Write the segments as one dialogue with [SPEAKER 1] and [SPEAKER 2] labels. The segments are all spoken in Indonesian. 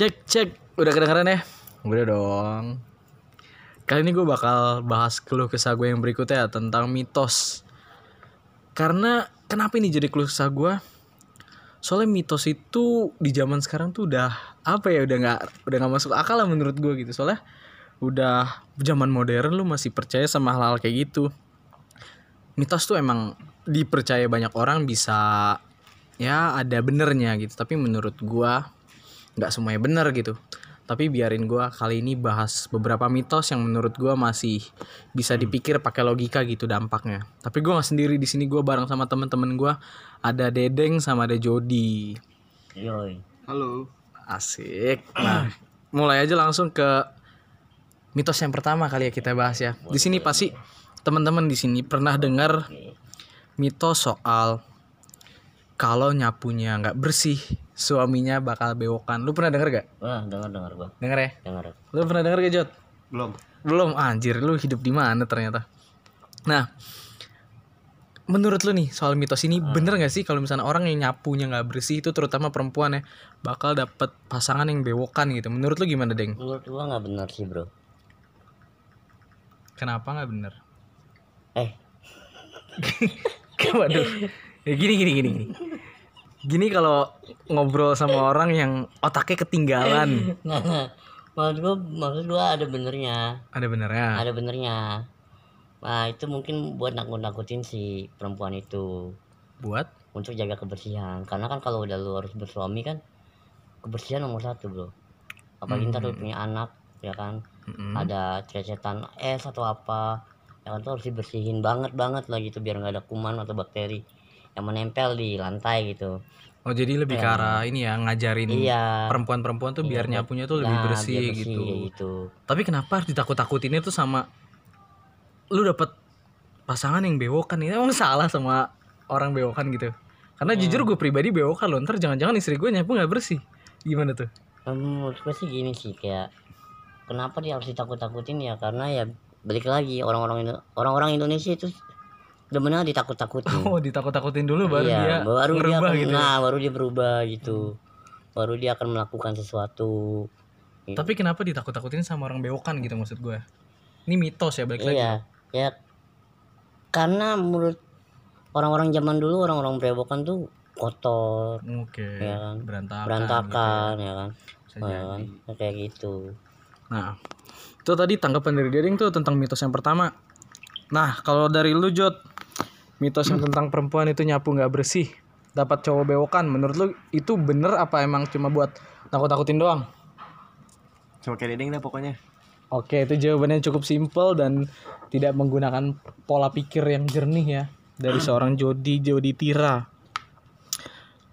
[SPEAKER 1] Cek cek udah kedengeran ya? Udah dong. Kali ini gue bakal bahas keluh kesah gue yang berikutnya tentang mitos. Karena kenapa ini jadi keluh kesah gue? Soalnya mitos itu di zaman sekarang tuh udah apa ya udah nggak udah nggak masuk akal lah menurut gue gitu. Soalnya udah zaman modern lu masih percaya sama hal-hal kayak gitu. Mitos tuh emang dipercaya banyak orang bisa ya ada benernya gitu. Tapi menurut gue nggak semuanya bener gitu. Tapi biarin gua kali ini bahas beberapa mitos yang menurut gua masih bisa dipikir pakai logika gitu dampaknya. Tapi gua nggak sendiri di sini gua bareng sama temen-temen gua. Ada Dedeng sama ada Jody.
[SPEAKER 2] Yoi.
[SPEAKER 3] Halo.
[SPEAKER 1] asik. Nah mulai aja langsung ke mitos yang pertama kali ya kita bahas ya. Di sini pasti teman-teman di sini pernah dengar mitos soal kalau nyapunya nggak bersih suaminya bakal bewokan. Lu pernah denger gak?
[SPEAKER 2] Wah, dengar dengar gua.
[SPEAKER 1] denger ya?
[SPEAKER 2] Dengar.
[SPEAKER 1] lu pernah denger gak Jod
[SPEAKER 3] Belum.
[SPEAKER 1] belum. Anjir lu hidup di mana ternyata? Nah menurut lu nih soal mitos ini bener gak sih kalau misalnya orang yang nyapunya nggak bersih itu terutama perempuan ya bakal dapet pasangan yang bewokan gitu? Menurut lu gimana deng?
[SPEAKER 2] Menurut gua nggak benar sih, Bro.
[SPEAKER 1] kenapa nggak bener?
[SPEAKER 2] Eh,
[SPEAKER 1] waduh. Ya gini gini gini gini gini kalau ngobrol sama orang yang otaknya ketinggalan
[SPEAKER 2] maksud gua maksud gua ada benernya.
[SPEAKER 1] ada benernya
[SPEAKER 2] Ada benernya. Nah, itu mungkin buat nakut-nakutin si perempuan itu
[SPEAKER 1] buat
[SPEAKER 2] untuk jaga kebersihan. Karena kan kalau udah lu harus bersuami kan kebersihan nomor satu, Bro. Apalagi ntar lu punya anak, ya kan?
[SPEAKER 1] Mm-mm.
[SPEAKER 2] ada cecetan es atau apa yang itu harus dibersihin banget banget lah gitu biar nggak ada kuman atau bakteri yang menempel di lantai gitu
[SPEAKER 1] oh jadi lebih ke arah ini ya ngajarin
[SPEAKER 2] iya
[SPEAKER 1] perempuan-perempuan tuh biar nyapunya tuh lebih
[SPEAKER 2] Nah,
[SPEAKER 1] bersih,
[SPEAKER 2] biar
[SPEAKER 1] gitu.
[SPEAKER 2] gitu
[SPEAKER 1] Tapi kenapa harus ditakut-takutinnya tuh sama lu dapet pasangan yang bewokan ini emang salah sama orang bewokan gitu. Karena
[SPEAKER 2] Hmm.
[SPEAKER 1] jujur gue pribadi bewokan loh, ntar jangan-jangan istri gue nyapu nggak bersih. Gimana tuh?
[SPEAKER 2] Menurut gue sih gini sih kayak kenapa dia harus ditakut-takutin ya karena ya balik lagi orang-orang Indo- orang-orang Indonesia itu benar ditakut-takutin
[SPEAKER 1] Oh ditakut-takutin dulu baru dia
[SPEAKER 2] iya, baru dia
[SPEAKER 1] ngerubah
[SPEAKER 2] akan,
[SPEAKER 1] gitu. ya.
[SPEAKER 2] nah baru dia berubah gitu baru dia akan melakukan sesuatu
[SPEAKER 1] Tapi kenapa ditakut-takutin sama orang bewokan gitu maksud gue? Ini mitos ya balik lagi.
[SPEAKER 2] Iya, ya karena menurut orang-orang zaman dulu orang-orang brewokan tuh kotor,
[SPEAKER 1] Oke.
[SPEAKER 2] Iya kan.
[SPEAKER 1] Berantakan.
[SPEAKER 2] berantakan ya kan,
[SPEAKER 1] Bisa
[SPEAKER 2] Ya kan? Ya, kayak gitu.
[SPEAKER 1] Nah, itu tadi tanggapan dari Dedeng tuh tentang mitos yang pertama. Nah, kalau dari lu Jod, mitos yang tentang perempuan itu nyapu nggak bersih, dapat cowok bewokan, menurut lu itu bener apa emang cuma buat takut-takutin doang?
[SPEAKER 3] Sama kayak Dedeng dah pokoknya.
[SPEAKER 1] Oke, itu jawabannya cukup simpel dan tidak menggunakan pola pikir yang jernih ya dari seorang Jody Jody Tira.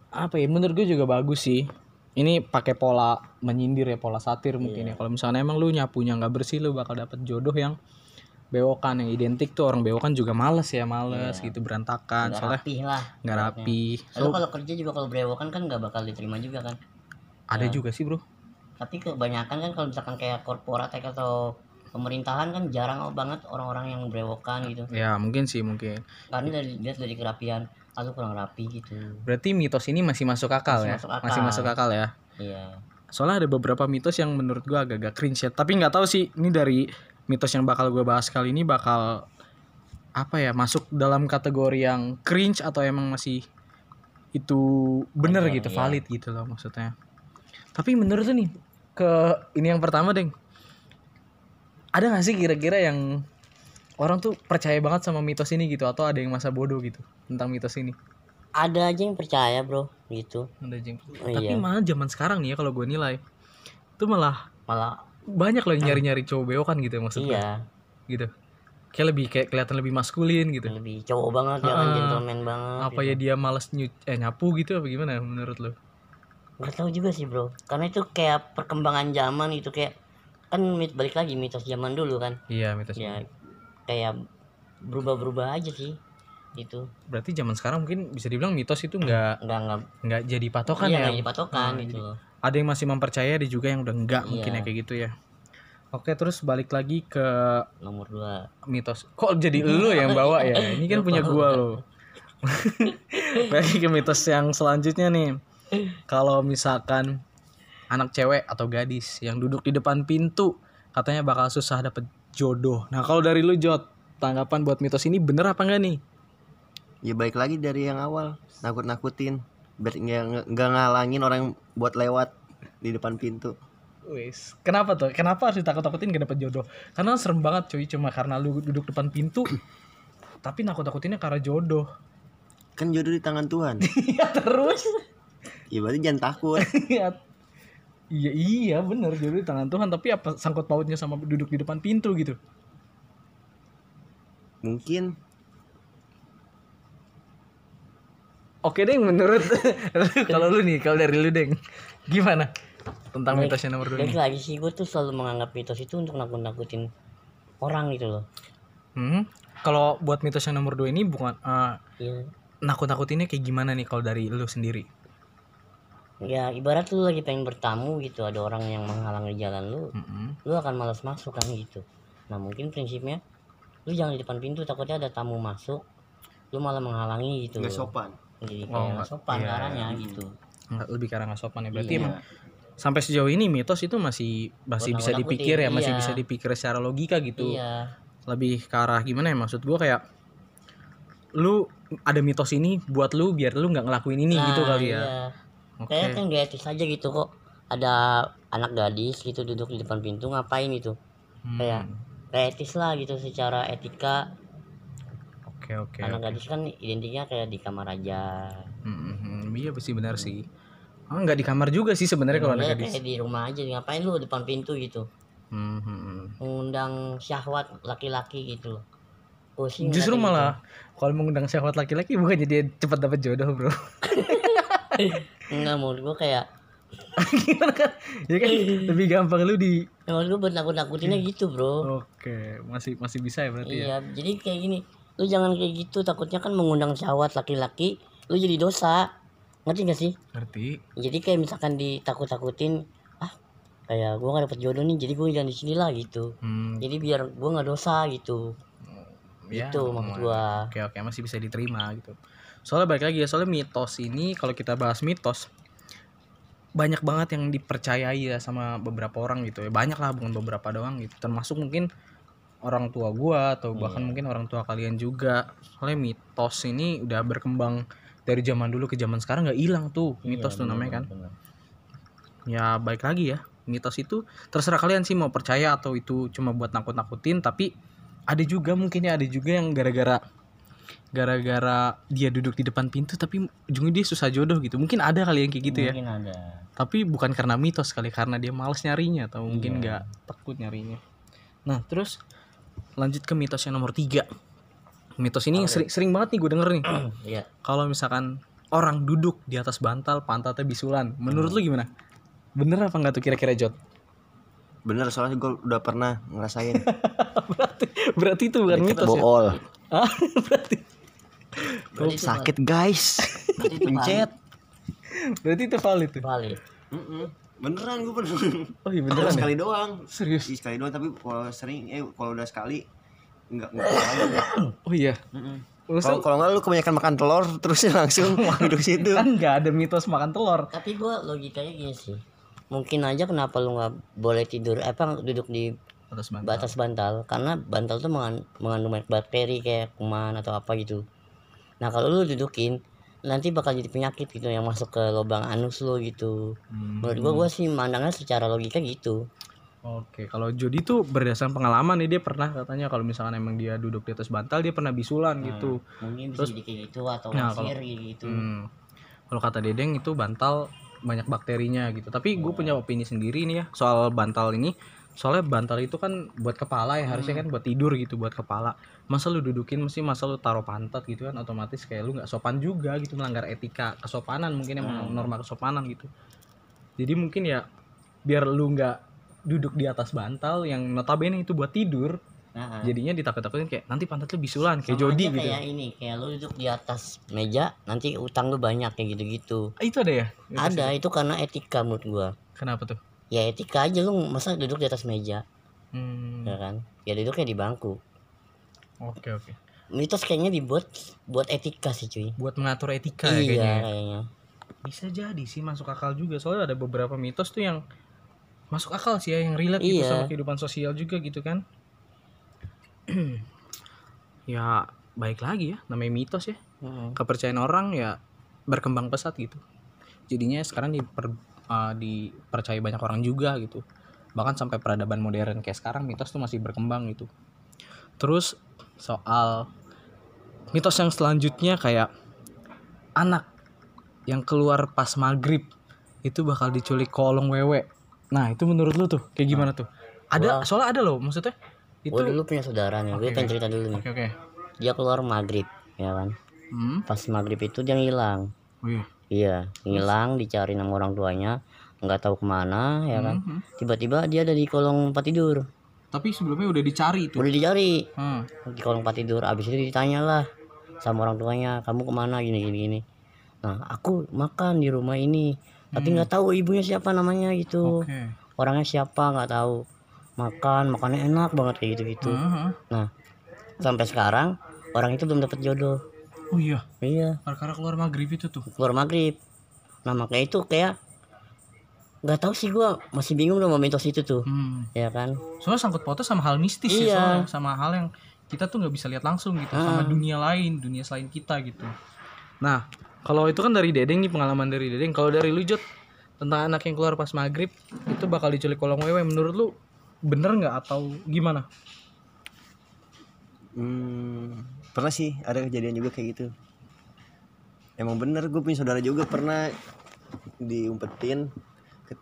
[SPEAKER 1] Apa ya? Menurut gue juga bagus sih. Ini pakai pola menyindir ya, pola satir mungkin ya. Kalau misalnya emang lu nyapunya nggak bersih, lu bakal dapet jodoh yang bewokan yang identik tuh orang bewokan juga males ya, males gitu berantakan.
[SPEAKER 2] Nggak
[SPEAKER 1] Soalnya
[SPEAKER 2] rapi lah.
[SPEAKER 1] nggak rapi.
[SPEAKER 2] Lalu kalau kerja juga kalau brewokan kan nggak bakal diterima juga kan.
[SPEAKER 1] Ada juga sih bro.
[SPEAKER 2] Tapi kebanyakan kan kalau misalkan kayak korporat atau pemerintahan kan jarang banget orang-orang yang brewokan gitu.
[SPEAKER 1] Ya mungkin sih mungkin.
[SPEAKER 2] Karena dari lihat dari kerapian, aku kurang rapi gitu.
[SPEAKER 1] Berarti mitos ini masih masuk akal
[SPEAKER 2] Masih
[SPEAKER 1] ya,
[SPEAKER 2] masuk akal.
[SPEAKER 1] masih masuk akal ya.
[SPEAKER 2] Iya.
[SPEAKER 1] Soalnya ada beberapa mitos yang menurut gua agak-agak cringe ya. Tapi nggak tahu sih ini dari mitos yang bakal gue bahas kali ini bakal apa ya masuk dalam kategori yang cringe atau emang masih itu bener gitu
[SPEAKER 2] iya.
[SPEAKER 1] valid gitu loh maksudnya. Tapi menurut lu nih ke ini yang pertama deng ada gak sih kira-kira yang orang tuh percaya banget sama mitos ini gitu atau ada yang masa bodoh gitu tentang mitos ini?
[SPEAKER 2] Ada aja yang percaya bro gitu.
[SPEAKER 1] Ada jeng.
[SPEAKER 2] Oh,
[SPEAKER 1] Tapi
[SPEAKER 2] iya.
[SPEAKER 1] malah zaman sekarang nih ya kalau gue nilai itu malah
[SPEAKER 2] Malah
[SPEAKER 1] banyak loh yang nyari-nyari cowok bewokan gitu maksudnya
[SPEAKER 2] iya.
[SPEAKER 1] gitu. Kayak lebih kayak kelihatan lebih maskulin gitu.
[SPEAKER 2] Lebih cowok banget ya kan gentleman banget
[SPEAKER 1] apa ya dia males nyu eh, nyapu gitu apa gimana menurut lo
[SPEAKER 2] nggak tahu juga sih bro. Karena itu kayak perkembangan zaman itu kayak kan mit balik lagi mitos zaman dulu kan.
[SPEAKER 1] Iya mitos
[SPEAKER 2] ya kayak berubah-berubah aja sih gitu.
[SPEAKER 1] Berarti zaman sekarang mungkin bisa dibilang mitos itu nggak
[SPEAKER 2] nggak nggak
[SPEAKER 1] jadi patokan
[SPEAKER 2] iya
[SPEAKER 1] ya?
[SPEAKER 2] jadi patokan
[SPEAKER 1] Ah,
[SPEAKER 2] gitu loh
[SPEAKER 1] ada yang masih mempercaya ada juga yang udah enggak mungkin
[SPEAKER 2] Iya.
[SPEAKER 1] ya kayak gitu ya. Oke terus balik lagi ke
[SPEAKER 2] nomor dua.
[SPEAKER 1] mitos. Kok jadi lu yang bawa ya? Ini kan punya gua lo balik ke mitos yang selanjutnya nih. Kalau misalkan anak cewek atau gadis yang duduk di depan pintu katanya bakal susah dapet jodoh. Nah kalau dari lu Jot, tanggapan buat mitos ini bener apa enggak nih?
[SPEAKER 3] Ya baik lagi dari yang awal. Nakut-nakutin biar nggak ngalangin orang buat lewat di depan pintu.
[SPEAKER 1] Wis, kenapa tuh? Kenapa harus ditakut-takutin gak dapet jodoh? Karena serem banget cuy, cuma karena lu duduk depan pintu. tapi nakut-nakutinnya karena jodoh.
[SPEAKER 3] Kan jodoh di tangan Tuhan.
[SPEAKER 1] Iya terus.
[SPEAKER 3] ya berarti jangan takut.
[SPEAKER 1] Iya. Iya iya bener jodoh di tangan Tuhan tapi apa sangkut pautnya sama duduk di depan pintu gitu?
[SPEAKER 3] Mungkin
[SPEAKER 1] Oke deh menurut kalau lu nih kalau dari lu deng gimana tentang
[SPEAKER 2] Baik-
[SPEAKER 1] mitosnya nomor dua ini?
[SPEAKER 2] lagi sih gue tuh selalu menganggap mitos itu untuk nakut-nakutin orang gitu loh.
[SPEAKER 1] Hmm? Kalau buat mitos yang nomor dua ini bukan eh,
[SPEAKER 2] Iya.
[SPEAKER 1] nakut-nakutinnya kayak gimana nih kalau dari lu sendiri?
[SPEAKER 2] Ya ibarat lu lagi pengen bertamu gitu ada orang yang menghalangi jalan lu,
[SPEAKER 1] Mm-mm.
[SPEAKER 2] lu akan malas masuk kan gitu. Nah mungkin prinsipnya lu jangan di depan pintu takutnya ada tamu masuk, lu malah menghalangi gitu.
[SPEAKER 3] nggak sopan.
[SPEAKER 2] Jadi
[SPEAKER 1] Oh,
[SPEAKER 2] kayak nggak
[SPEAKER 1] nggak-
[SPEAKER 2] sopan
[SPEAKER 1] iya.
[SPEAKER 2] caranya gitu.
[SPEAKER 1] Nggak, lebih karena nggak sopan ya berarti
[SPEAKER 2] Iya.
[SPEAKER 1] emang sampai sejauh ini mitos itu masih masih bisa dipikir ya masih
[SPEAKER 2] iya.
[SPEAKER 1] bisa dipikir secara logika gitu
[SPEAKER 2] Iya.
[SPEAKER 1] lebih ke arah gimana ya maksud gua kayak lu ada mitos ini buat lu biar lu nggak ngelakuin ini gitu
[SPEAKER 2] Nah,
[SPEAKER 1] kali ya
[SPEAKER 2] iya.
[SPEAKER 1] oke
[SPEAKER 2] Kayak kan gak etis aja gitu kok. Ada anak gadis gitu duduk di depan pintu ngapain itu?
[SPEAKER 1] Hmm,
[SPEAKER 2] Kayak gak etis lah gitu secara etika.
[SPEAKER 1] Oke oke
[SPEAKER 2] anak gadis kan identiknya kayak di kamar aja.
[SPEAKER 1] Hmm, hmm, iya pasti benar sih ah nggak di kamar juga sih sebenarnya kalau anak
[SPEAKER 2] Ya,
[SPEAKER 1] gadis
[SPEAKER 2] kayak di rumah aja ngapain lu depan pintu gitu.
[SPEAKER 1] Hmm, hmm, hmm.
[SPEAKER 2] Mengundang syahwat laki-laki gitu loh. Pusing
[SPEAKER 1] justru malah kalau mengundang syahwat laki-laki bukannya dia cepat dapat jodoh bro
[SPEAKER 2] gitu. Enggak menurut gua kayak
[SPEAKER 1] gimana kan ya kan lebih gampang lu di
[SPEAKER 2] menurut gua buat nakut-nakutinnya gitu bro.
[SPEAKER 1] Oke, masih masih bisa ya berarti ya.
[SPEAKER 2] Iya, jadi kayak gini. Lu jangan kayak gitu takutnya kan mengundang syahwat laki-laki, lu jadi dosa. Ngerti gak sih?
[SPEAKER 1] Ngerti?
[SPEAKER 2] Jadi kayak misalkan ditakut-takutin, ah kayak gua gak dapet jodoh nih, jadi gua jangan di sini lah gitu.
[SPEAKER 1] Hmm,
[SPEAKER 2] Jadi biar gua nggak dosa gitu.
[SPEAKER 1] ya,
[SPEAKER 2] Itu maksud gua.
[SPEAKER 1] Oke, oke, masih bisa diterima gitu. Soalnya balik lagi ya, soalnya mitos ini kalau kita bahas mitos banyak banget yang dipercayai ya sama beberapa orang gitu ya. Banyak lah bukan beberapa doang gitu. Termasuk mungkin orang tua gua atau bahkan
[SPEAKER 2] Iya.
[SPEAKER 1] mungkin orang tua kalian juga. Soalnya mitos ini udah berkembang dari zaman dulu ke zaman sekarang nggak hilang tuh mitos tuh namanya kan. ya baik lagi ya mitos itu terserah kalian sih mau percaya atau itu cuma buat nakut-nakutin tapi ada juga mungkin ya ada juga yang gara-gara gara-gara dia duduk di depan pintu tapi ujungnya dia susah jodoh gitu mungkin ada kali yang kayak gitu ya
[SPEAKER 2] Mungkin ada.
[SPEAKER 1] tapi bukan karena mitos kali karena dia males nyarinya atau mungkin
[SPEAKER 2] Iya.
[SPEAKER 1] nggak takut nyarinya nah terus lanjut ke mitos yang nomor tiga mitos ini
[SPEAKER 2] Apa
[SPEAKER 1] sering, sering banget nih gue denger nih
[SPEAKER 2] Iya.
[SPEAKER 1] kalau misalkan orang duduk di atas bantal pantatnya bisulan menurut lu gimana bener apa nggak tuh kira-kira Jot
[SPEAKER 3] Bener soalnya gue udah pernah ngerasain.
[SPEAKER 1] berarti berarti itu bukan mitos ya
[SPEAKER 3] Bool.
[SPEAKER 1] Ah, berarti
[SPEAKER 2] Berarti
[SPEAKER 3] Sakit guys.
[SPEAKER 2] Berarti itu
[SPEAKER 3] Pencet.
[SPEAKER 1] berarti itu valid tuh
[SPEAKER 2] valid.
[SPEAKER 3] Mm-mm. Beneran gue pernah.
[SPEAKER 1] oh iya
[SPEAKER 3] Beneran
[SPEAKER 1] beneran ya?
[SPEAKER 3] sekali doang.
[SPEAKER 1] serius
[SPEAKER 3] Ih, sekali doang tapi kalau sering eh kalau udah sekali enggak enggak lagi.
[SPEAKER 1] oh iya
[SPEAKER 3] Mm-mm.
[SPEAKER 1] Maksud-
[SPEAKER 3] Kalau kalau enggak lu kebanyakan makan telur terus langsung duduk situ.
[SPEAKER 1] kan nggak ada mitos makan telur
[SPEAKER 2] Tapi gua logikanya gini sih. Mungkin aja kenapa lu nggak boleh tidur apa duduk di
[SPEAKER 1] atas bantal
[SPEAKER 2] batas bantal karena bantal tuh mengan- mengandung banyak bakteri kayak kuman atau apa gitu. Nah kalau lu dudukin nanti bakal jadi penyakit gitu yang masuk ke lubang anus lu gitu.
[SPEAKER 1] Hmm.
[SPEAKER 2] Menurut gua gua sih mandangnya secara logika gitu.
[SPEAKER 1] Oke, kalau Jody tuh berdasarkan pengalaman nih dia pernah katanya kalau misalkan emang dia duduk di atas bantal dia pernah bisulan gitu.
[SPEAKER 2] Mungkin bisa
[SPEAKER 1] Terus-
[SPEAKER 2] jadi kayak gitu atau
[SPEAKER 1] Nah, kalau-
[SPEAKER 2] gitu.
[SPEAKER 1] Hmm. Kalau kata Dedeng itu bantal banyak bakterinya gitu. Tapi gue punya opini sendiri nih ya soal bantal ini. Soalnya bantal itu kan buat kepala ya harusnya kan buat tidur gitu buat kepala. Masa lu dudukin mesti masa lu taruh pantat gitu kan? Otomatis kayak lu nggak sopan juga gitu melanggar etika kesopanan mungkin emang norma kesopanan gitu. Jadi mungkin ya biar lu nggak duduk di atas bantal yang notabene itu buat tidur
[SPEAKER 2] Nah,
[SPEAKER 1] jadinya ditakut-takutin kayak nanti pantat lu bisulan kayak
[SPEAKER 2] sama
[SPEAKER 1] Jody
[SPEAKER 2] aja
[SPEAKER 1] gitu.
[SPEAKER 2] kayak ini kayak lu duduk di atas meja nanti utang lu banyak kayak gitu-gitu.
[SPEAKER 1] Ah, itu ada ya?
[SPEAKER 2] ada itu karena etika menurut gua.
[SPEAKER 1] Kenapa tuh?
[SPEAKER 2] ya etika aja lu masa duduk di atas meja?
[SPEAKER 1] Hmm,
[SPEAKER 2] ya kan? Ya duduknya di bangku
[SPEAKER 1] oke oke.
[SPEAKER 2] mitos kayaknya dibuat buat etika sih cuy
[SPEAKER 1] buat mengatur etika ya
[SPEAKER 2] iya
[SPEAKER 1] kayaknya. ya.
[SPEAKER 2] kayaknya
[SPEAKER 1] bisa jadi sih masuk akal juga soalnya ada beberapa mitos tuh yang masuk akal sih ya yang relate gitu
[SPEAKER 2] Iya.
[SPEAKER 1] sama kehidupan sosial juga gitu kan ya baik lagi ya namanya mitos ya
[SPEAKER 2] Mm.
[SPEAKER 1] kepercayaan orang ya berkembang pesat gitu jadinya sekarang diper, uh, dipercaya banyak orang juga gitu bahkan sampai peradaban modern kayak sekarang mitos tuh masih berkembang gitu terus soal mitos yang selanjutnya kayak anak yang keluar pas maghrib itu bakal diculik kolong wewe nah itu menurut lu tuh kayak gimana tuh ada
[SPEAKER 2] Wah.
[SPEAKER 1] soalnya ada loh maksudnya itu
[SPEAKER 2] Gue dulu punya saudara nih, gue
[SPEAKER 1] Oke.
[SPEAKER 2] pengen cerita dulu nih.
[SPEAKER 1] oke oke
[SPEAKER 2] Dia keluar maghrib, ya kan.
[SPEAKER 1] hmm
[SPEAKER 2] Pas maghrib itu dia ngilang.
[SPEAKER 1] oh iya
[SPEAKER 2] Iya, ngilang, dicari sama orang tuanya, nggak tahu ke mana, ya kan. Tiba-tiba dia ada di kolong tempat tidur.
[SPEAKER 1] Tapi sebelumnya udah dicari itu
[SPEAKER 2] Udah dicari
[SPEAKER 1] hmm.
[SPEAKER 2] di kolong tempat tidur. Abis itu ditanya lah sama orang tuanya, kamu ke mana gini gini gini. Nah, aku makan di rumah ini, tapi nggak tahu ibunya siapa namanya gitu.
[SPEAKER 1] oke
[SPEAKER 2] Orangnya siapa nggak tahu. Makan, makannya enak banget kayak gitu gitu.
[SPEAKER 1] Mhm.
[SPEAKER 2] Nah, sampai sekarang orang itu belum dapat jodoh.
[SPEAKER 1] oh iya
[SPEAKER 2] Iya.
[SPEAKER 1] perkara keluar maghrib itu tuh
[SPEAKER 2] keluar maghrib nah makanya itu kayak nggak tahu sih gua masih bingung sama mitos itu tuh
[SPEAKER 1] hmm.
[SPEAKER 2] ya kan
[SPEAKER 1] soalnya sangkut pautnya sama hal mistis ya
[SPEAKER 2] Iya.
[SPEAKER 1] soalnya sama hal yang kita tuh nggak bisa lihat langsung gitu sama
[SPEAKER 2] Ah.
[SPEAKER 1] dunia lain dunia selain kita gitu nah kalau itu kan dari dedeng nih pengalaman dari dedeng kalau dari lu Jot tentang anak yang keluar pas maghrib itu bakal diculik kolong wewe menurut lu bener nggak atau gimana
[SPEAKER 3] Hmm, pernah sih ada kejadian juga kayak gitu. Emang bener gue punya saudara juga pernah diumpetin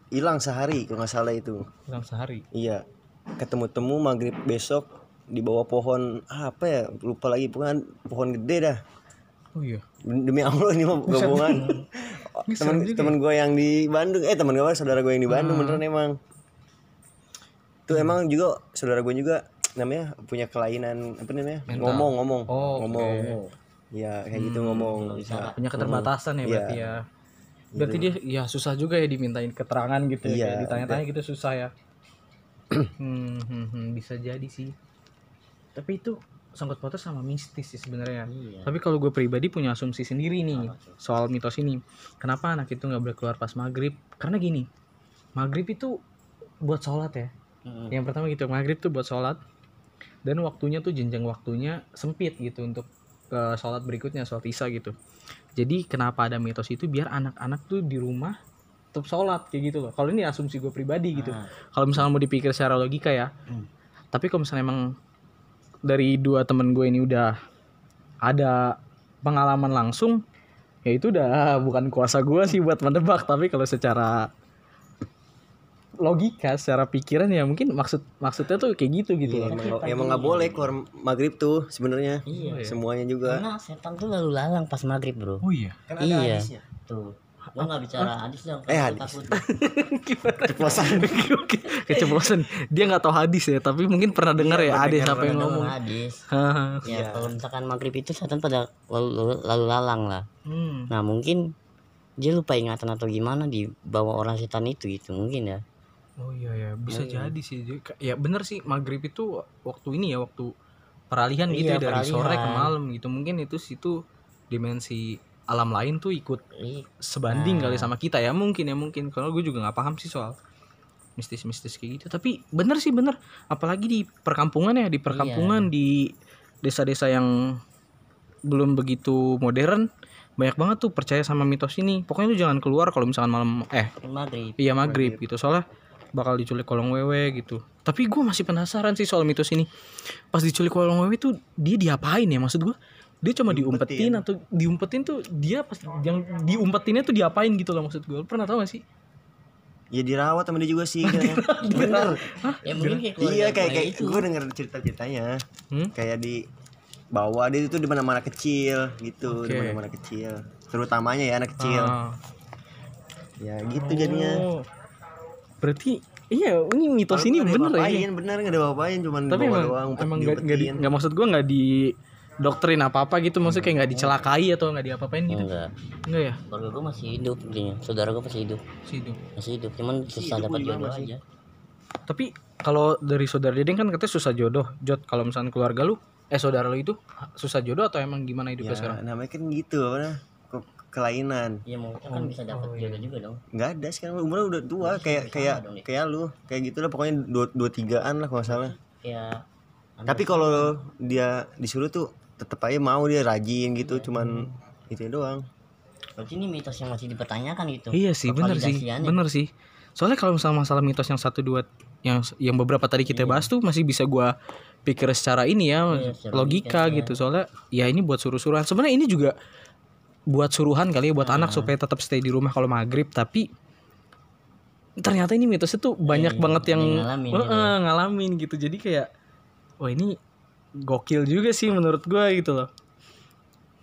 [SPEAKER 3] hilang sehari kalau nggak salah itu.
[SPEAKER 1] dalam sehari
[SPEAKER 3] Iya, ketemu temu maghrib besok di bawah pohon apa ya lupa lagi bukan pohon gede dah.
[SPEAKER 1] oh iya
[SPEAKER 3] Demi Allah ini mah gabungan. Temen
[SPEAKER 1] ya?
[SPEAKER 3] temen gue yang di Bandung eh temen gue saudara gue yang di Bandung beneran emang. Tuh emang juga saudara gue juga namanya punya kelainan apa namanya
[SPEAKER 1] Mental.
[SPEAKER 3] ngomong ngomong
[SPEAKER 1] Oh,
[SPEAKER 3] ngomong
[SPEAKER 1] oke.
[SPEAKER 3] ya kayak gitu ngomong bisa
[SPEAKER 1] punya keterbatasan ya
[SPEAKER 3] Iya.
[SPEAKER 1] berarti ya berarti dia ya susah juga ya dimintain keterangan gitu ya
[SPEAKER 3] Iya,
[SPEAKER 1] kayak ditanya-tanya gitu susah ya. Hmm, hmm, hmm, bisa jadi sih. Tapi itu sangkut pautnya sama mistis sih sebenarnya.
[SPEAKER 2] Iya.
[SPEAKER 1] tapi kalau gue pribadi punya asumsi sendiri nih soal mitos ini. Kenapa anak itu nggak boleh keluar pas maghrib? Karena gini maghrib itu buat sholat ya.
[SPEAKER 2] Mm.
[SPEAKER 1] yang pertama gitu maghrib tuh buat sholat. Dan waktunya tuh jenjang waktunya sempit gitu untuk ke sholat berikutnya sholat isya gitu jadi kenapa ada mitos itu? Biar anak-anak tuh di rumah tetap sholat kayak gitu loh. Kalau ini asumsi gue pribadi gitu.
[SPEAKER 2] Ah.
[SPEAKER 1] kalau misalnya mau dipikir secara logika ya.
[SPEAKER 2] Hmm.
[SPEAKER 1] tapi kalau misalnya emang dari dua temen gue ini udah ada pengalaman langsung ya itu udah bukan kuasa gue sih buat menebak. Tapi kalau secara logika secara pikiran ya mungkin maksud maksudnya tuh kayak gitu gitu loh
[SPEAKER 3] emang nggak- boleh keluar maghrib tuh sebenarnya
[SPEAKER 2] Iya.
[SPEAKER 3] semuanya juga
[SPEAKER 2] Karena setan tuh lalu lalang pas maghrib bro.
[SPEAKER 1] oh iya
[SPEAKER 3] kan
[SPEAKER 2] iya. Tuh. Gua nggak bicara hadis dong.
[SPEAKER 3] Eh, hadis.
[SPEAKER 2] takut.
[SPEAKER 3] keceplosan
[SPEAKER 1] keceplosan dia nggak tahu hadis ya tapi mungkin pernah dengar ya ada siapa yang ngomong
[SPEAKER 2] hadis. Ya kalau misalkan maghrib itu setan pada lalu, lalu lalang lah.
[SPEAKER 1] hmm.
[SPEAKER 2] Nah mungkin dia lupa ingatan atau gimana di bawah orang setan itu gitu mungkin ya.
[SPEAKER 1] Oh iya ya, bisa jadi sih. Jadi ka- Ya bener sih maghrib itu waktu ini ya waktu peralihan gitu
[SPEAKER 2] Iya,
[SPEAKER 1] ya dari sore ke malam gitu. Mungkin itu situ dimensi alam lain tuh ikut
[SPEAKER 2] Ih,
[SPEAKER 1] sebanding
[SPEAKER 2] Nah.
[SPEAKER 1] kali sama kita ya mungkin ya mungkin. Kalau gue juga nggak paham sih soal mistis-mistis kayak gitu. Tapi bener sih bener. Apalagi di perkampungan ya di perkampungan di desa-desa yang belum begitu modern banyak banget tuh percaya sama mitos ini. Pokoknya lu jangan keluar kalau misalkan malam eh
[SPEAKER 2] maghrib.
[SPEAKER 1] Iya maghrib gitu soalnya bakal diculik kolong wewe gitu. Tapi gue masih penasaran sih soal mitos ini. Pas diculik kolong wewe tuh dia diapain ya maksud gue? Dia cuma diumpetin. atau diumpetin tuh dia pas yang diumpetinnya tuh diapain gitu loh maksud gue. Pernah tau gak sih?
[SPEAKER 3] ya dirawat sama dia juga sih kayaknya. bener
[SPEAKER 2] Ya mungkin kayak
[SPEAKER 3] iya kayak kayak
[SPEAKER 2] itu.
[SPEAKER 3] gue denger cerita ceritanya
[SPEAKER 1] Hmm?
[SPEAKER 3] kayak di bawah dia itu di mana mana kecil gitu di
[SPEAKER 1] Oke.
[SPEAKER 3] mana mana kecil terutamanya ya anak kecil
[SPEAKER 1] Ah.
[SPEAKER 3] ya gitu jadinya
[SPEAKER 1] Oh. Berarti iya ini mitos
[SPEAKER 3] Kalau
[SPEAKER 1] ini bener ya.
[SPEAKER 3] apa-apain, bener nggak ada apa-apain cuman
[SPEAKER 1] Tapi emang
[SPEAKER 3] doang
[SPEAKER 1] emang nggak nggak di- nggak maksud gue nggak di doktrin apa apa gitu maksudnya kayak nggak dicelakai atau nggak diapa-apain gitu
[SPEAKER 2] Enggak.
[SPEAKER 1] enggak ya
[SPEAKER 2] Keluarga gue masih hidup intinya. Saudara gue masih hidup.
[SPEAKER 1] sih itu
[SPEAKER 2] Masih hidup. Cuman susah dapat jodoh aja.
[SPEAKER 1] Tapi kalau dari saudara Dedeng kan katanya susah jodoh. Jod, kalau misalnya keluarga lu, eh saudara lu itu susah jodoh atau emang gimana hidupnya
[SPEAKER 3] ya
[SPEAKER 1] sekarang?
[SPEAKER 3] namanya kan gitu apa nah. Kelainan.
[SPEAKER 2] Iya mau kan bisa dapat jodoh juga dong.
[SPEAKER 3] nggak ada sekarang umurnya udah tua kayak kayak
[SPEAKER 2] dong,
[SPEAKER 3] kayak lu. Kayak gitu lah pokoknya dua dua tigaan lah kalau nggak salah.
[SPEAKER 2] Kayak
[SPEAKER 3] tapi kalau dia disuruh tuh tetep aja mau dia rajin gitu cuman itu doang.
[SPEAKER 2] Berarti ini mitos yang masih dipertanyakan gitu.
[SPEAKER 1] Iya sih, bener sih, bener sih. Soalnya kalau misalnya masalah mitos yang satu dua yang yang beberapa tadi kita bahas tuh masih bisa gua pikir secara ini ya,
[SPEAKER 2] Iya, secara
[SPEAKER 1] logika
[SPEAKER 2] logika,
[SPEAKER 1] gitu. Soalnya ya ini buat suruh-suruhan. Sebenarnya ini juga buat suruhan kali ya buat anak supaya tetap stay di rumah kalau maghrib. Tapi ternyata ini mitosnya tuh banyak
[SPEAKER 2] iya,
[SPEAKER 1] banget yang
[SPEAKER 2] yang ngalamin
[SPEAKER 1] Heeh,
[SPEAKER 2] gitu.
[SPEAKER 1] ngalamin gitu. Jadi kayak wah ini gokil juga sih menurut gua gitu loh.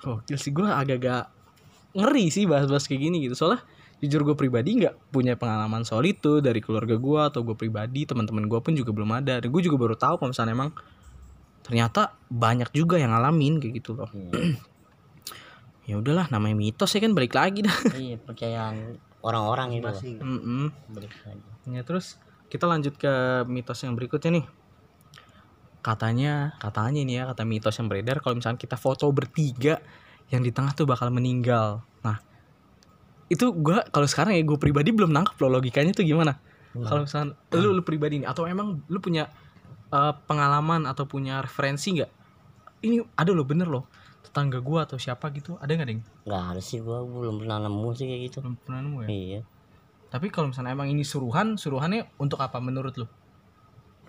[SPEAKER 1] Gokil sih gua agak-agak ngeri sih bahas-bahas kayak gini gitu. Soalnya jujur gue pribadi nggak punya pengalaman soal itu dari keluarga gue atau gue pribadi teman-teman gue pun juga belum ada dan gue juga baru tahu kalau misalnya emang ternyata banyak juga yang ngalamin kayak gitu loh
[SPEAKER 2] Iya.
[SPEAKER 1] Ya udahlah namanya mitos ya kan balik lagi dah
[SPEAKER 2] Iya, percayaan orang-orang itu. loh.
[SPEAKER 1] Mm-mm.
[SPEAKER 2] Balik lagi.
[SPEAKER 1] ya terus kita lanjut ke mitos yang berikutnya nih katanya katanya nih ya kata mitos yang beredar kalau misalnya kita foto bertiga yang di tengah tuh bakal meninggal nah itu gua kalau sekarang ya gue pribadi belum nangkep loh logikanya tuh gimana kalau misalnya lu lu pribadi nih atau emang lu punya eh, pengalaman atau punya referensi nggak ini ada loh bener loh tetangga gua atau siapa gitu ada nggak ding
[SPEAKER 2] Nggak ada sih gua belum pernah nemu sih kayak gitu.
[SPEAKER 1] belum pernah nemu ya
[SPEAKER 2] Iya.
[SPEAKER 1] tapi kalau misalnya emang ini suruhan suruhannya untuk apa menurut lu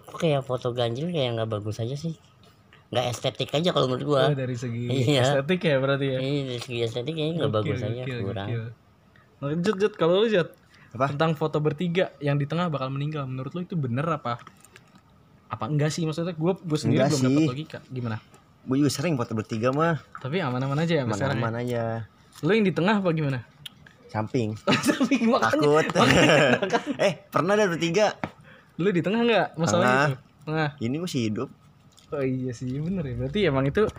[SPEAKER 2] Kok kayak foto ganjil kayak nggak bagus aja sih. Nggak estetik aja kalau menurut gua.
[SPEAKER 1] Oh, dari segi
[SPEAKER 2] Iya.
[SPEAKER 1] estetik ya berarti ya.
[SPEAKER 2] Iya, dari segi estetik kayaknya nggak bagus
[SPEAKER 1] Gokil,
[SPEAKER 2] aja,
[SPEAKER 1] gokil,
[SPEAKER 2] kurang.
[SPEAKER 1] gokil. Nah, Jut, Jut, kalau lu Jut,
[SPEAKER 3] Apa?
[SPEAKER 1] tentang foto bertiga yang di tengah bakal meninggal, menurut lu itu bener apa? Apa enggak sih maksudnya? Gue gue sendiri
[SPEAKER 3] Enggak
[SPEAKER 1] belum
[SPEAKER 3] sih.
[SPEAKER 1] dapat logika. Gimana?
[SPEAKER 3] Gue juga sering foto bertiga mah
[SPEAKER 1] Tapi aman-aman aja ya Mas sekarang. ya?
[SPEAKER 3] aja
[SPEAKER 1] Lu yang di tengah apa gimana?
[SPEAKER 3] samping
[SPEAKER 1] Samping makanya.
[SPEAKER 3] takut eh pernah ada bertiga
[SPEAKER 1] Lu di tengah enggak masalahnya
[SPEAKER 3] Tengah.
[SPEAKER 1] itu? Tengah.
[SPEAKER 3] ini masih hidup
[SPEAKER 1] Oh iya sih bener ya. Berarti emang itu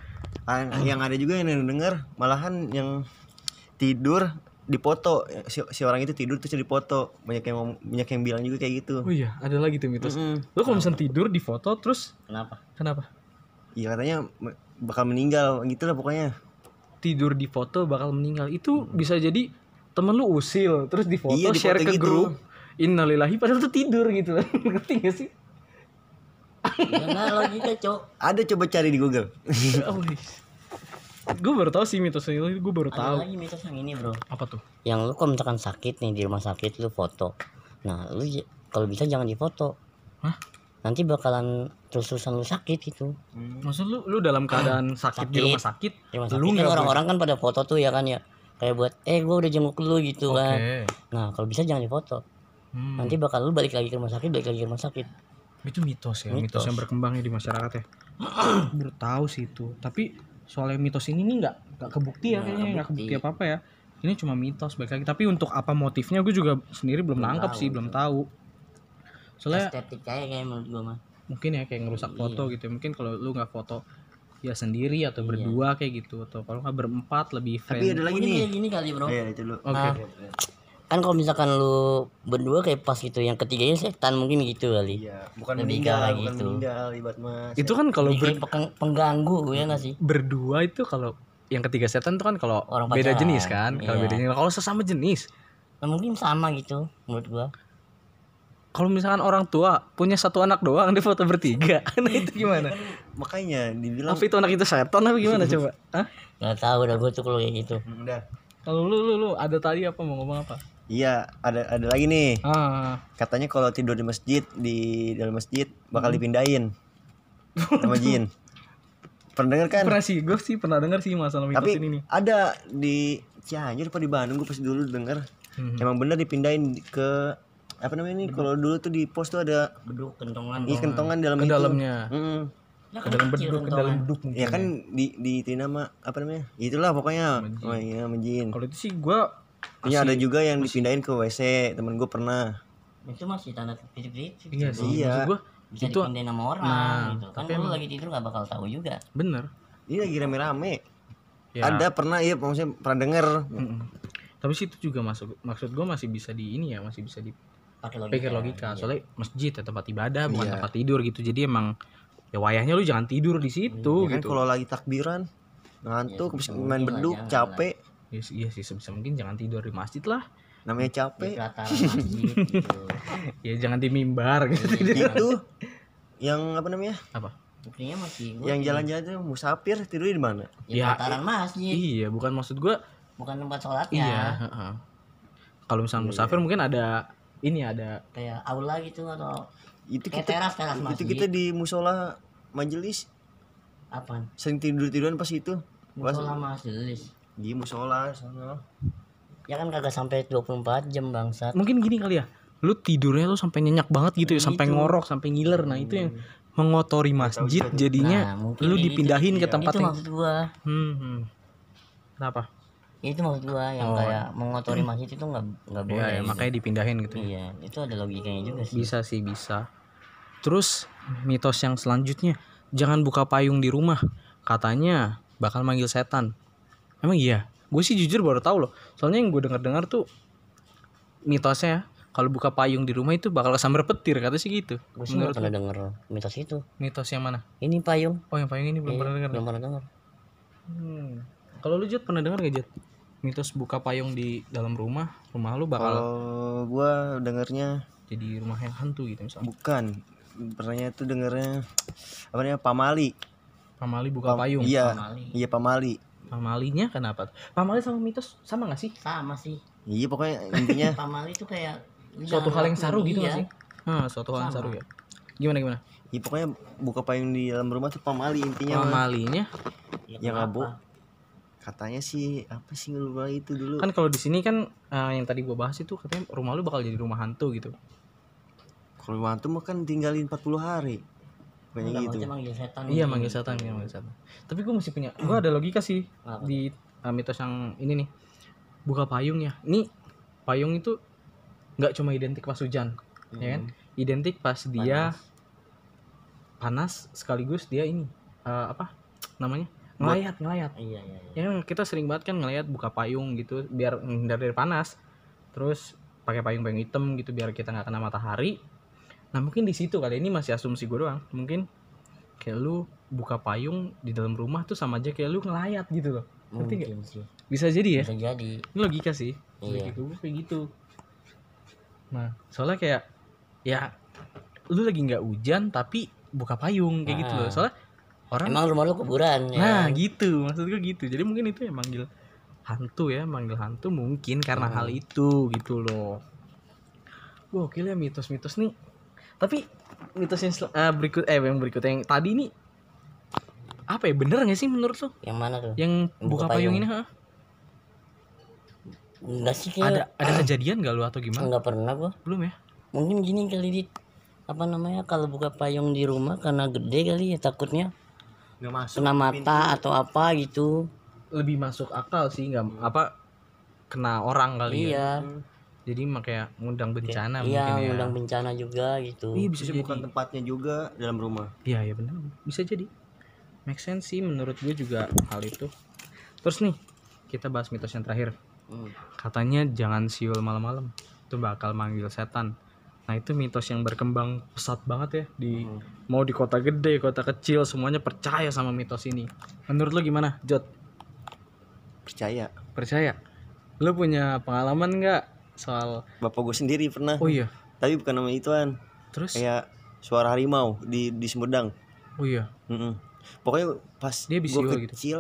[SPEAKER 3] yang ada juga yang denger malahan yang tidur dipoto si, si orang itu tidur terus dipoto banyak yang banyak yang bilang juga kayak gitu
[SPEAKER 1] Oh iya, ada lagi tuh mitos.
[SPEAKER 3] Mm-mm.
[SPEAKER 1] Lu kalau misalnya tidur di foto terus
[SPEAKER 2] Kenapa?
[SPEAKER 1] kenapa?
[SPEAKER 3] Iya katanya bakal meninggal gitu lah pokoknya
[SPEAKER 1] tidur di foto bakal meninggal itu bisa jadi temen lu usil terus di foto
[SPEAKER 3] Iya, di
[SPEAKER 1] share ke
[SPEAKER 3] gitu.
[SPEAKER 1] grup innalillahi padahal tuh tidur gitu ngerti gak sih
[SPEAKER 2] Ya logika, Cok.
[SPEAKER 3] ada coba cari di Google
[SPEAKER 1] gue baru tahu sih mitos itu gue baru
[SPEAKER 2] Ada
[SPEAKER 1] tahu
[SPEAKER 2] lagi mitos yang ini, Bro.
[SPEAKER 1] apa tuh
[SPEAKER 2] Yang lu kalau misalkan sakit nih di rumah sakit lu foto. Nah, lu kalau bisa jangan difoto.
[SPEAKER 1] Hah?
[SPEAKER 2] Nanti bakalan terus-terusan lu sakit gitu.
[SPEAKER 1] maksud lu lu dalam keadaan sakit, di
[SPEAKER 2] Sakit.
[SPEAKER 1] rumah sakit
[SPEAKER 2] Di rumah
[SPEAKER 1] lu
[SPEAKER 2] sakit kan
[SPEAKER 1] nggak
[SPEAKER 2] orang-orang kan pada foto tuh ya kan ya. Kayak buat eh gua udah jenguk lu gitu
[SPEAKER 1] oke
[SPEAKER 2] kan. Nah, kalau bisa jangan difoto.
[SPEAKER 1] Hmm.
[SPEAKER 2] Nanti bakal lu balik lagi ke rumah sakit, balik lagi ke rumah sakit.
[SPEAKER 1] itu mitos ya mitos,
[SPEAKER 2] Mitos.
[SPEAKER 1] yang berkembang ya di masyarakat ya baru tahu sih itu tapi soalnya mitos ini nih nggak nggak kebukti ya
[SPEAKER 2] Nggak
[SPEAKER 1] kayaknya nggak
[SPEAKER 2] kebukti.
[SPEAKER 1] kebukti apa apa ya ini cuma mitos baik lagi tapi untuk apa motifnya gue juga sendiri belum
[SPEAKER 2] Belum tahu
[SPEAKER 1] sih belum tahu soalnya
[SPEAKER 2] Estetik kayak kayak menurut gua mah.
[SPEAKER 1] mungkin ya kayak ngerusak
[SPEAKER 2] Iya.
[SPEAKER 1] foto gitu ya. mungkin kalau lu nggak foto ya sendiri atau
[SPEAKER 2] Iya.
[SPEAKER 1] berdua kayak gitu atau kalau nggak berempat lebih
[SPEAKER 3] tapi
[SPEAKER 1] friend
[SPEAKER 3] ada lagi
[SPEAKER 2] Mungkin
[SPEAKER 3] nih
[SPEAKER 2] kayak gini kali, Bro.
[SPEAKER 3] Eh, itu dulu
[SPEAKER 1] oke
[SPEAKER 2] Nah, kan kalau misalkan lu berdua kayak pas gitu, yang ketiganya setan mungkin gitu kali.
[SPEAKER 3] iya bukan
[SPEAKER 2] Lebih
[SPEAKER 3] meninggal
[SPEAKER 2] kayak
[SPEAKER 3] bukan
[SPEAKER 2] gitu.
[SPEAKER 3] meninggal ibarat mas
[SPEAKER 1] itu kan kalau ber-
[SPEAKER 2] pengganggu ya nggak sih?
[SPEAKER 1] berdua itu kalau yang ketiga setan itu kan kalau
[SPEAKER 2] Orang
[SPEAKER 1] beda
[SPEAKER 2] pacaran.
[SPEAKER 1] jenis kan kalau
[SPEAKER 2] Iya.
[SPEAKER 1] beda jenis kalau sesama jenis
[SPEAKER 2] Nah, mungkin sama gitu menurut gua.
[SPEAKER 1] Kalau misalkan orang tua punya satu anak doang di foto bertiga nah itu gimana?
[SPEAKER 3] Makanya dibilang
[SPEAKER 1] apa itu anak itu setan apa gimana coba? Hah?
[SPEAKER 2] Nggak tahu dah gua tuh kalau kayak gitu.
[SPEAKER 3] Hmm, udah.
[SPEAKER 1] Kalau lu lu lu ada tadi apa mau ngomong apa?
[SPEAKER 3] Iya ada ada lagi nih.
[SPEAKER 1] Ah.
[SPEAKER 3] Katanya kalau tidur di masjid di dalam masjid bakal dipindahin sama jin. Pernah denger kan?
[SPEAKER 1] Pernah sih gue sih pernah dengar sih masalah mitos
[SPEAKER 3] tapi
[SPEAKER 1] ini nih.
[SPEAKER 3] ada di Cianjur apa di Bandung gue pas dulu denger.
[SPEAKER 1] Hmm.
[SPEAKER 3] emang bener dipindahin ke apa namanya nih kalau dulu tuh di pos tuh ada
[SPEAKER 2] Beduk kentongan.
[SPEAKER 3] iya kentongan dalam
[SPEAKER 1] ke
[SPEAKER 3] itu.
[SPEAKER 1] dalamnya.
[SPEAKER 3] Mm-mm.
[SPEAKER 2] Ya
[SPEAKER 1] ke dalam beduk ke dalam beduk mungkin
[SPEAKER 3] ya kan di di itu nama apa namanya? Itulah pokoknya. Oh iya sama jin
[SPEAKER 1] kalau itu sih gue
[SPEAKER 3] Iya ada juga yang dipindahin ke WC temen gue pernah.
[SPEAKER 2] Itu masih tanda titik-titik.
[SPEAKER 1] iya sih
[SPEAKER 3] Iya.
[SPEAKER 1] gue
[SPEAKER 2] Bisa
[SPEAKER 1] itu
[SPEAKER 2] dipindahin sama orang
[SPEAKER 1] Nah,
[SPEAKER 2] gitu. Kan
[SPEAKER 1] tapi
[SPEAKER 2] lu
[SPEAKER 1] emang-
[SPEAKER 2] lagi tidur nggak bakal tahu juga.
[SPEAKER 1] bener.
[SPEAKER 3] Ini lagi rame-rame.
[SPEAKER 1] Ya
[SPEAKER 3] ada pernah iya maksudnya pernah denger.
[SPEAKER 1] Mm-mm. tapi sih itu juga masuk maksud gue masih bisa di ini ya masih bisa
[SPEAKER 2] Pakai logika.
[SPEAKER 1] dipikir logika soalnya masjid ya tempat ibadah bukan
[SPEAKER 3] Iya.
[SPEAKER 1] tempat tidur gitu. Jadi emang ya wayahnya lu jangan tidur di situ
[SPEAKER 3] Ya kan
[SPEAKER 1] gitu.
[SPEAKER 3] kalau lagi takbiran ngantuk habis main
[SPEAKER 2] mungkin lah,
[SPEAKER 3] beduk
[SPEAKER 2] jangan
[SPEAKER 3] capek.
[SPEAKER 1] Iya sih- iya sih sebisa mungkin jangan tidur di masjid lah.
[SPEAKER 3] namanya capek.
[SPEAKER 2] Masjid gitu.
[SPEAKER 1] Ya jangan di mimbar gitu.
[SPEAKER 3] itu yang apa namanya?
[SPEAKER 1] Apa?
[SPEAKER 2] buktinya masih gua
[SPEAKER 3] yang jalan-jalan tuh musafir tidur di mana?
[SPEAKER 2] Di
[SPEAKER 1] Ya,
[SPEAKER 2] pelataran masjid.
[SPEAKER 1] Iya, bukan maksud gua
[SPEAKER 2] bukan tempat sholatnya.
[SPEAKER 1] Iya, heeh. Kalau misalnya musafir mungkin ada ini ada
[SPEAKER 2] kayak aula gitu atau
[SPEAKER 3] itu
[SPEAKER 2] kayak
[SPEAKER 3] kita
[SPEAKER 2] teras teras
[SPEAKER 3] itu
[SPEAKER 2] masjid
[SPEAKER 3] kita di musola majelis
[SPEAKER 2] apa
[SPEAKER 3] sering tidur tiduran pas itu pas
[SPEAKER 2] musola majelis
[SPEAKER 3] di musola sana
[SPEAKER 2] ya kan kagak sampai 24 jam bangsat
[SPEAKER 1] mungkin gini kali ya. Lu tidurnya lu sampai nyenyak banget gitu ya, sampai ngorok, sampai ngiler. Nah, itu yang mengotori masjid jadinya
[SPEAKER 2] Nah,
[SPEAKER 1] lu
[SPEAKER 2] gitu.
[SPEAKER 1] dipindahin ke tempat
[SPEAKER 2] itu
[SPEAKER 1] yang
[SPEAKER 2] maksud gua
[SPEAKER 1] hmm, hmm. Kenapa?
[SPEAKER 2] Itu maksud gua yang
[SPEAKER 1] Oh.
[SPEAKER 2] kayak mengotori masjid itu nggak nggak boleh
[SPEAKER 1] Iya, ya,
[SPEAKER 2] gitu.
[SPEAKER 1] makanya dipindahin gitu.
[SPEAKER 2] iya itu ada logikanya juga sih
[SPEAKER 1] Bisa sih, bisa. Terus mitos yang selanjutnya, jangan buka payung di rumah. Katanya bakal manggil setan. Emang iya? Gue sih jujur baru tahu loh. Soalnya yang gue dengar-dengar tuh mitosnya kalau buka payung di rumah itu bakal kesambar petir kata sih gitu.
[SPEAKER 2] gua sih pernah denger mitos itu
[SPEAKER 1] Mitos yang mana?
[SPEAKER 2] ini payung
[SPEAKER 1] Oh yang payung ini belum
[SPEAKER 2] Iya,
[SPEAKER 1] pernah dengar.
[SPEAKER 2] belum pernah denger
[SPEAKER 1] Hmm. Kalau lu Jut pernah dengar gak Jut? Mitos buka payung di dalam rumah, rumah lu bakal
[SPEAKER 3] kalau gua dengernya
[SPEAKER 1] jadi rumah yang hantu gitu misalnya.
[SPEAKER 3] bukan pernahnya tuh dengernya apa namanya pamali
[SPEAKER 1] Pamali buka
[SPEAKER 3] Pam-
[SPEAKER 1] payung.
[SPEAKER 3] iya
[SPEAKER 2] Pamali.
[SPEAKER 3] iya pamali
[SPEAKER 1] Pamalinya kenapa? Pamali sama mitos sama gak sih?
[SPEAKER 2] sama sih
[SPEAKER 3] iya pokoknya intinya
[SPEAKER 2] pamali itu kayak
[SPEAKER 1] Suatu hal yang saru gitu
[SPEAKER 2] iya.
[SPEAKER 1] gak sih? Ah, suatu hal yang saru ya. Gimana gimana?
[SPEAKER 3] iya pokoknya buka payung di dalam rumah tuh pamali intinya.
[SPEAKER 1] Pamalinya
[SPEAKER 2] Ya,
[SPEAKER 3] yang abu katanya sih apa sih lupa itu dulu
[SPEAKER 1] kan kalau di sini kan eh, yang tadi gua bahas itu katanya rumah lu bakal jadi rumah hantu gitu.
[SPEAKER 3] kalau hantu mah kan tinggalin 40 hari kayak
[SPEAKER 2] Enggak,
[SPEAKER 3] gitu
[SPEAKER 2] manggil setan
[SPEAKER 1] Iya manggil setan, iya manggil setan. Tapi gue masih punya, gue ada logika sih
[SPEAKER 2] Apa?
[SPEAKER 1] di uh, mitos yang ini nih. Buka payung ya. Ini payung itu nggak cuma identik pas hujan, ya kan? Identik pas dia panas. sekaligus dia ini uh, apa namanya? Ngelayat, ngelayat.
[SPEAKER 2] iya iya iya
[SPEAKER 1] Ya kita sering banget kan ngeliat buka payung gitu biar menghindar dari panas. Terus pakai payung-payung hitam gitu biar kita nggak kena matahari. Nah mungkin di situ kali ini masih asumsi gue doang. Mungkin kayak lu buka payung di dalam rumah tuh sama aja kayak lu ngelayat gitu loh. Ngerti
[SPEAKER 2] mungkin sih
[SPEAKER 1] Bisa jadi ya.
[SPEAKER 2] bisa jadi
[SPEAKER 1] Ini logika sih.
[SPEAKER 2] Iya.
[SPEAKER 1] Logika gue kayak gitu. Nah soalnya kayak ya lu lagi nggak hujan tapi buka payung kayak gitu loh.
[SPEAKER 2] Ah.
[SPEAKER 1] Soalnya orang
[SPEAKER 2] emang rumah lu kuburan ya
[SPEAKER 1] Nah gitu. Maksud gue gitu. Jadi mungkin itu yang manggil hantu ya. Manggil hantu mungkin karena
[SPEAKER 2] Hmm.
[SPEAKER 1] hal itu gitu loh. Gokil ya mitos-mitos nih. Tapi mitos yang eh, berikut Eh yang berikut yang tadi nih Apa ya? Bener gak sih menurut lo
[SPEAKER 2] yang mana tuh?
[SPEAKER 1] Yang buka,
[SPEAKER 2] Buka
[SPEAKER 1] payung,
[SPEAKER 2] payung.
[SPEAKER 1] ini ha?
[SPEAKER 2] enggak sih
[SPEAKER 1] Ada
[SPEAKER 2] kayak
[SPEAKER 1] ada kejadian gak lu atau gimana?
[SPEAKER 2] enggak pernah gua.
[SPEAKER 1] Belum ya?
[SPEAKER 2] mungkin gini kali dit. Apa namanya? Kalau buka payung di rumah karena gede kali ya takutnya kena mata atau apa gitu.
[SPEAKER 1] Lebih masuk akal sih nggak Apa Kena orang kali ya.
[SPEAKER 2] Iya.
[SPEAKER 1] Jadi makanya ngundang bencana
[SPEAKER 2] iya
[SPEAKER 1] mungkin ya.
[SPEAKER 2] undang bencana juga gitu.
[SPEAKER 1] Iya bisa
[SPEAKER 3] bisa
[SPEAKER 1] jadi.
[SPEAKER 3] bukan tempatnya juga dalam rumah.
[SPEAKER 1] Iya ya benar bisa jadi. Make sense sih menurut gue juga hal itu. Terus nih kita bahas mitos yang terakhir.
[SPEAKER 2] Hmm.
[SPEAKER 1] katanya jangan siul malam-malam. Itu bakal manggil setan nah itu mitos yang berkembang pesat banget ya di
[SPEAKER 2] Hmm.
[SPEAKER 1] mau di kota gede kota kecil semuanya percaya sama mitos ini. Menurut lo gimana Jot?
[SPEAKER 3] Percaya.
[SPEAKER 1] Percaya? Lo punya pengalaman nggak soal
[SPEAKER 3] bapak gue sendiri pernah.
[SPEAKER 1] Oh iya?
[SPEAKER 3] Tapi bukan nama ituan
[SPEAKER 1] terus?
[SPEAKER 3] Kayak suara harimau di di Sumedang.
[SPEAKER 1] Oh iya?
[SPEAKER 3] Mm-mm. pokoknya pas
[SPEAKER 1] Dia
[SPEAKER 3] gue
[SPEAKER 1] gitu?
[SPEAKER 3] kecil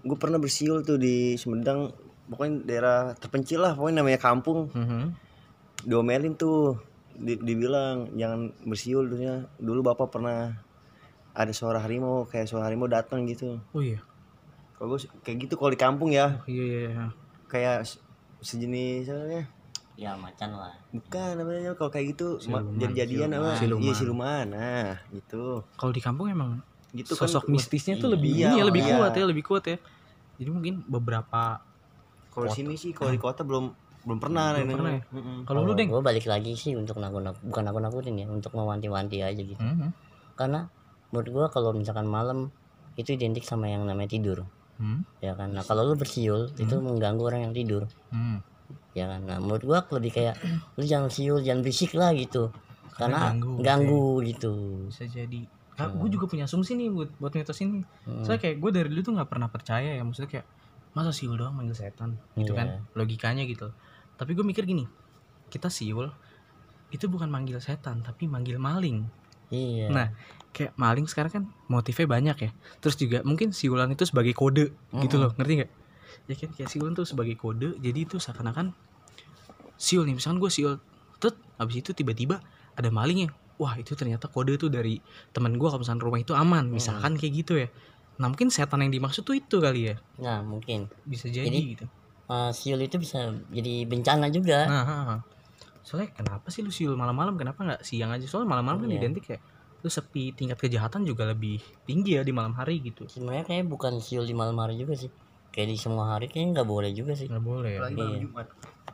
[SPEAKER 3] gue pernah bersiul tuh di Sumedang. Pokoknya daerah terpencil lah pokoknya namanya kampung.
[SPEAKER 1] Mhm.
[SPEAKER 3] diomelin tuh di- dibilang jangan bersiul dulunya dulu bapak pernah ada suara harimau kayak suara harimau datang gitu.
[SPEAKER 1] Oh iya.
[SPEAKER 3] Kalau gue kayak gitu kalau di kampung ya.
[SPEAKER 1] Oh, iya iya, iya.
[SPEAKER 3] kayak se- sejenis apa namanya?
[SPEAKER 2] Ya macan lah.
[SPEAKER 3] Bukan namanya? Kalau kayak gitu
[SPEAKER 1] Siluman,
[SPEAKER 3] jadi-jadian apa?
[SPEAKER 1] siluman.
[SPEAKER 3] iya siluman. Nah gitu.
[SPEAKER 1] Kalau di kampung emang
[SPEAKER 3] gitu kan.
[SPEAKER 1] sosok mistisnya tuh
[SPEAKER 2] iya,
[SPEAKER 1] lebih
[SPEAKER 3] iya,
[SPEAKER 1] ini ya lebih
[SPEAKER 3] iya.
[SPEAKER 1] kuat ya lebih kuat ya. Jadi mungkin beberapa
[SPEAKER 3] kalau di sini sih kalau di kota belum belum pernah
[SPEAKER 1] Belum
[SPEAKER 3] ini.
[SPEAKER 1] pernah ya? Kalau lu deng
[SPEAKER 2] gue balik lagi sih untuk nakut bukan nakut nakutin ya untuk mewanti-wanti aja gitu.
[SPEAKER 1] Hmm,
[SPEAKER 2] karena menurut gua kalau misalkan malam itu identik sama yang namanya tidur.
[SPEAKER 1] Hmm,
[SPEAKER 2] ya kan? Nah kalau lu bersiul itu mengganggu orang yang tidur.
[SPEAKER 1] Hmm.
[SPEAKER 2] ya kan? Nah menurut gua lebih kayak lu jangan siul jangan berisik lah gitu.
[SPEAKER 1] Karena
[SPEAKER 2] karena
[SPEAKER 1] ganggu,
[SPEAKER 2] ganggu, gitu.
[SPEAKER 1] Bisa jadi. Gue juga punya asumsi nih buat buat mitos ini
[SPEAKER 2] Hmm.
[SPEAKER 1] soalnya kayak gue dari dulu tuh nggak pernah percaya ya maksudnya kayak masa siul doang manggil setan? Gitu
[SPEAKER 2] Iya.
[SPEAKER 1] kan logikanya gitu. Tapi gue mikir gini kita siul itu bukan manggil setan tapi manggil maling.
[SPEAKER 2] Iya.
[SPEAKER 1] Nah kayak maling sekarang kan motifnya banyak ya. Terus juga mungkin siulan itu sebagai kode gitu loh ngerti nggak? Ya kan kayak siulan tuh sebagai kode jadi itu seakan-akan siul nih misalkan gue siul tet habis itu tiba-tiba ada malingnya. Wah itu ternyata kode tuh dari teman gue kalau misalkan rumah itu aman misalkan kayak gitu ya nah mungkin setan yang dimaksud tuh itu kali ya
[SPEAKER 2] nah mungkin
[SPEAKER 1] bisa jadi,
[SPEAKER 2] Jadi-
[SPEAKER 1] gitu
[SPEAKER 2] Eh, siul itu bisa jadi bencana juga
[SPEAKER 1] nah ha, ha. soalnya kenapa sih lu siul malam-malam kenapa nggak siang aja soalnya malam-malam kan
[SPEAKER 2] Iya.
[SPEAKER 1] identik kayak lu sepi tingkat kejahatan juga lebih tinggi ya di malam hari gitu
[SPEAKER 2] sebenarnya kayak bukan siul di malam hari juga sih kayak di semua hari kayaknya nggak boleh juga sih
[SPEAKER 1] nggak boleh ya
[SPEAKER 3] malam
[SPEAKER 2] Iya.
[SPEAKER 3] Jumat.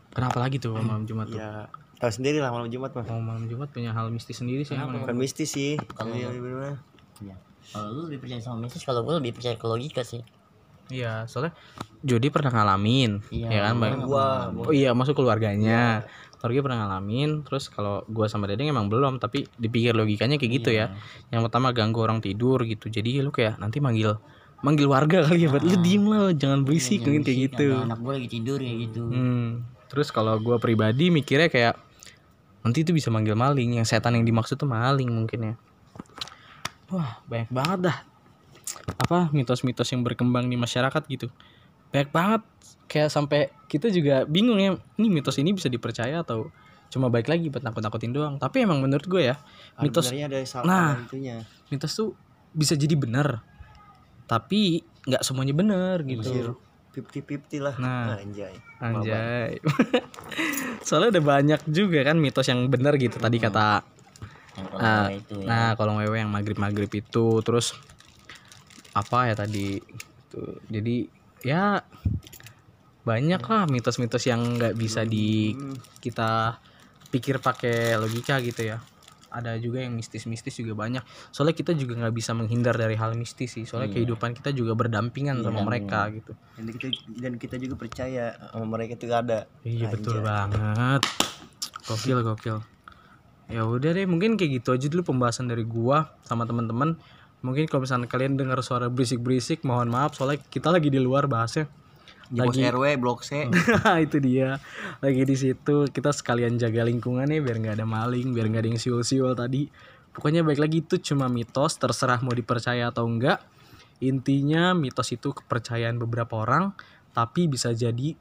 [SPEAKER 1] kenapa lagi tuh malam Jumat tuh
[SPEAKER 3] Ya, tahu sendiri lah malam Jumat mah.
[SPEAKER 1] mau malam Jumat punya hal mistis sendiri sih.
[SPEAKER 3] Bukan mistis sih.
[SPEAKER 2] Kalau-
[SPEAKER 3] Iya, bener-bener.
[SPEAKER 2] Kalau lu lebih percaya sama mistis kalau gue lebih percaya ke logika sih.
[SPEAKER 1] Iya soalnya Jody pernah ngalamin
[SPEAKER 2] Iya,
[SPEAKER 1] ya kan?
[SPEAKER 2] gua
[SPEAKER 1] Bang?
[SPEAKER 3] Gua-
[SPEAKER 1] oh iya masuk keluarganya. Keluarga pernah ngalamin terus kalau gua sama Dedeng emang belum tapi dipikir logikanya kayak gitu ya. Yang pertama ganggu orang tidur gitu. Jadi lu kayak nanti manggil manggil warga kali ya buat lu diem lah jangan berisik
[SPEAKER 2] Jangan
[SPEAKER 1] mungkin kayak
[SPEAKER 2] berisik,
[SPEAKER 1] gitu.
[SPEAKER 2] Anak gue lagi tidur ya gitu.
[SPEAKER 1] Hmm. Terus kalau gua pribadi mikirnya kayak nanti itu bisa manggil maling, yang setan yang dimaksud tuh maling mungkin ya. Wah banyak banget dah. Apa mitos-mitos yang berkembang di masyarakat gitu. Banyak banget. Kayak sampai kita juga bingung ya. Ini mitos ini bisa dipercaya atau cuma baik lagi buat nakut-nakutin doang. Tapi emang menurut gue ya
[SPEAKER 3] Ada
[SPEAKER 1] mitos
[SPEAKER 3] ada salah
[SPEAKER 1] Nah.
[SPEAKER 3] itunya.
[SPEAKER 1] mitos tuh bisa jadi benar. Tapi nggak semuanya benar gitu.
[SPEAKER 3] 50-50 lah.
[SPEAKER 1] Nah.
[SPEAKER 3] anjay.
[SPEAKER 1] Anjay. Soalnya udah banyak juga kan mitos yang benar gitu. Tadi kata Ah,
[SPEAKER 2] kalau itu ya.
[SPEAKER 1] nah kalau wewe yang maghrib maghrib itu terus apa ya tadi? Tuh jadi ya banyak lah mitos-mitos yang nggak bisa di
[SPEAKER 3] Hmm.
[SPEAKER 1] kita pikir pakai logika gitu ya. Ada juga yang mistis-mistis juga banyak. Soalnya kita juga nggak bisa menghindar dari hal mistis sih. Soalnya kehidupan kita juga berdampingan sama mereka gitu.
[SPEAKER 3] Dan kita dan kita juga percaya sama mereka itu ada.
[SPEAKER 1] iya betul
[SPEAKER 3] Anjay.
[SPEAKER 1] banget. Gokil gokil ya udah deh mungkin kayak gitu aja dulu pembahasan dari gua sama teman-teman. Mungkin kalau misalnya kalian dengar suara berisik-berisik mohon maaf soalnya kita lagi di luar bahasnya.
[SPEAKER 3] Di
[SPEAKER 1] Lagi-
[SPEAKER 3] RW blok C.
[SPEAKER 1] itu dia. Lagi di situ kita sekalian jaga lingkungan nih biar nggak ada maling biar nggak ada yang siul-siul tadi. Pokoknya baik lagi itu cuma mitos terserah mau dipercaya atau enggak intinya mitos itu kepercayaan beberapa orang tapi bisa jadi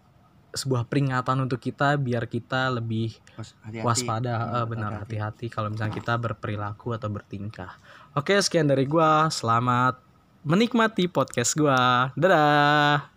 [SPEAKER 1] sebuah peringatan untuk kita biar kita lebih
[SPEAKER 3] Was- hati-hati.
[SPEAKER 1] waspada. Eh, benar hati-hati kalau misalnya kita berperilaku atau bertingkah. Oke sekian dari gua. Selamat menikmati podcast gua. Dadah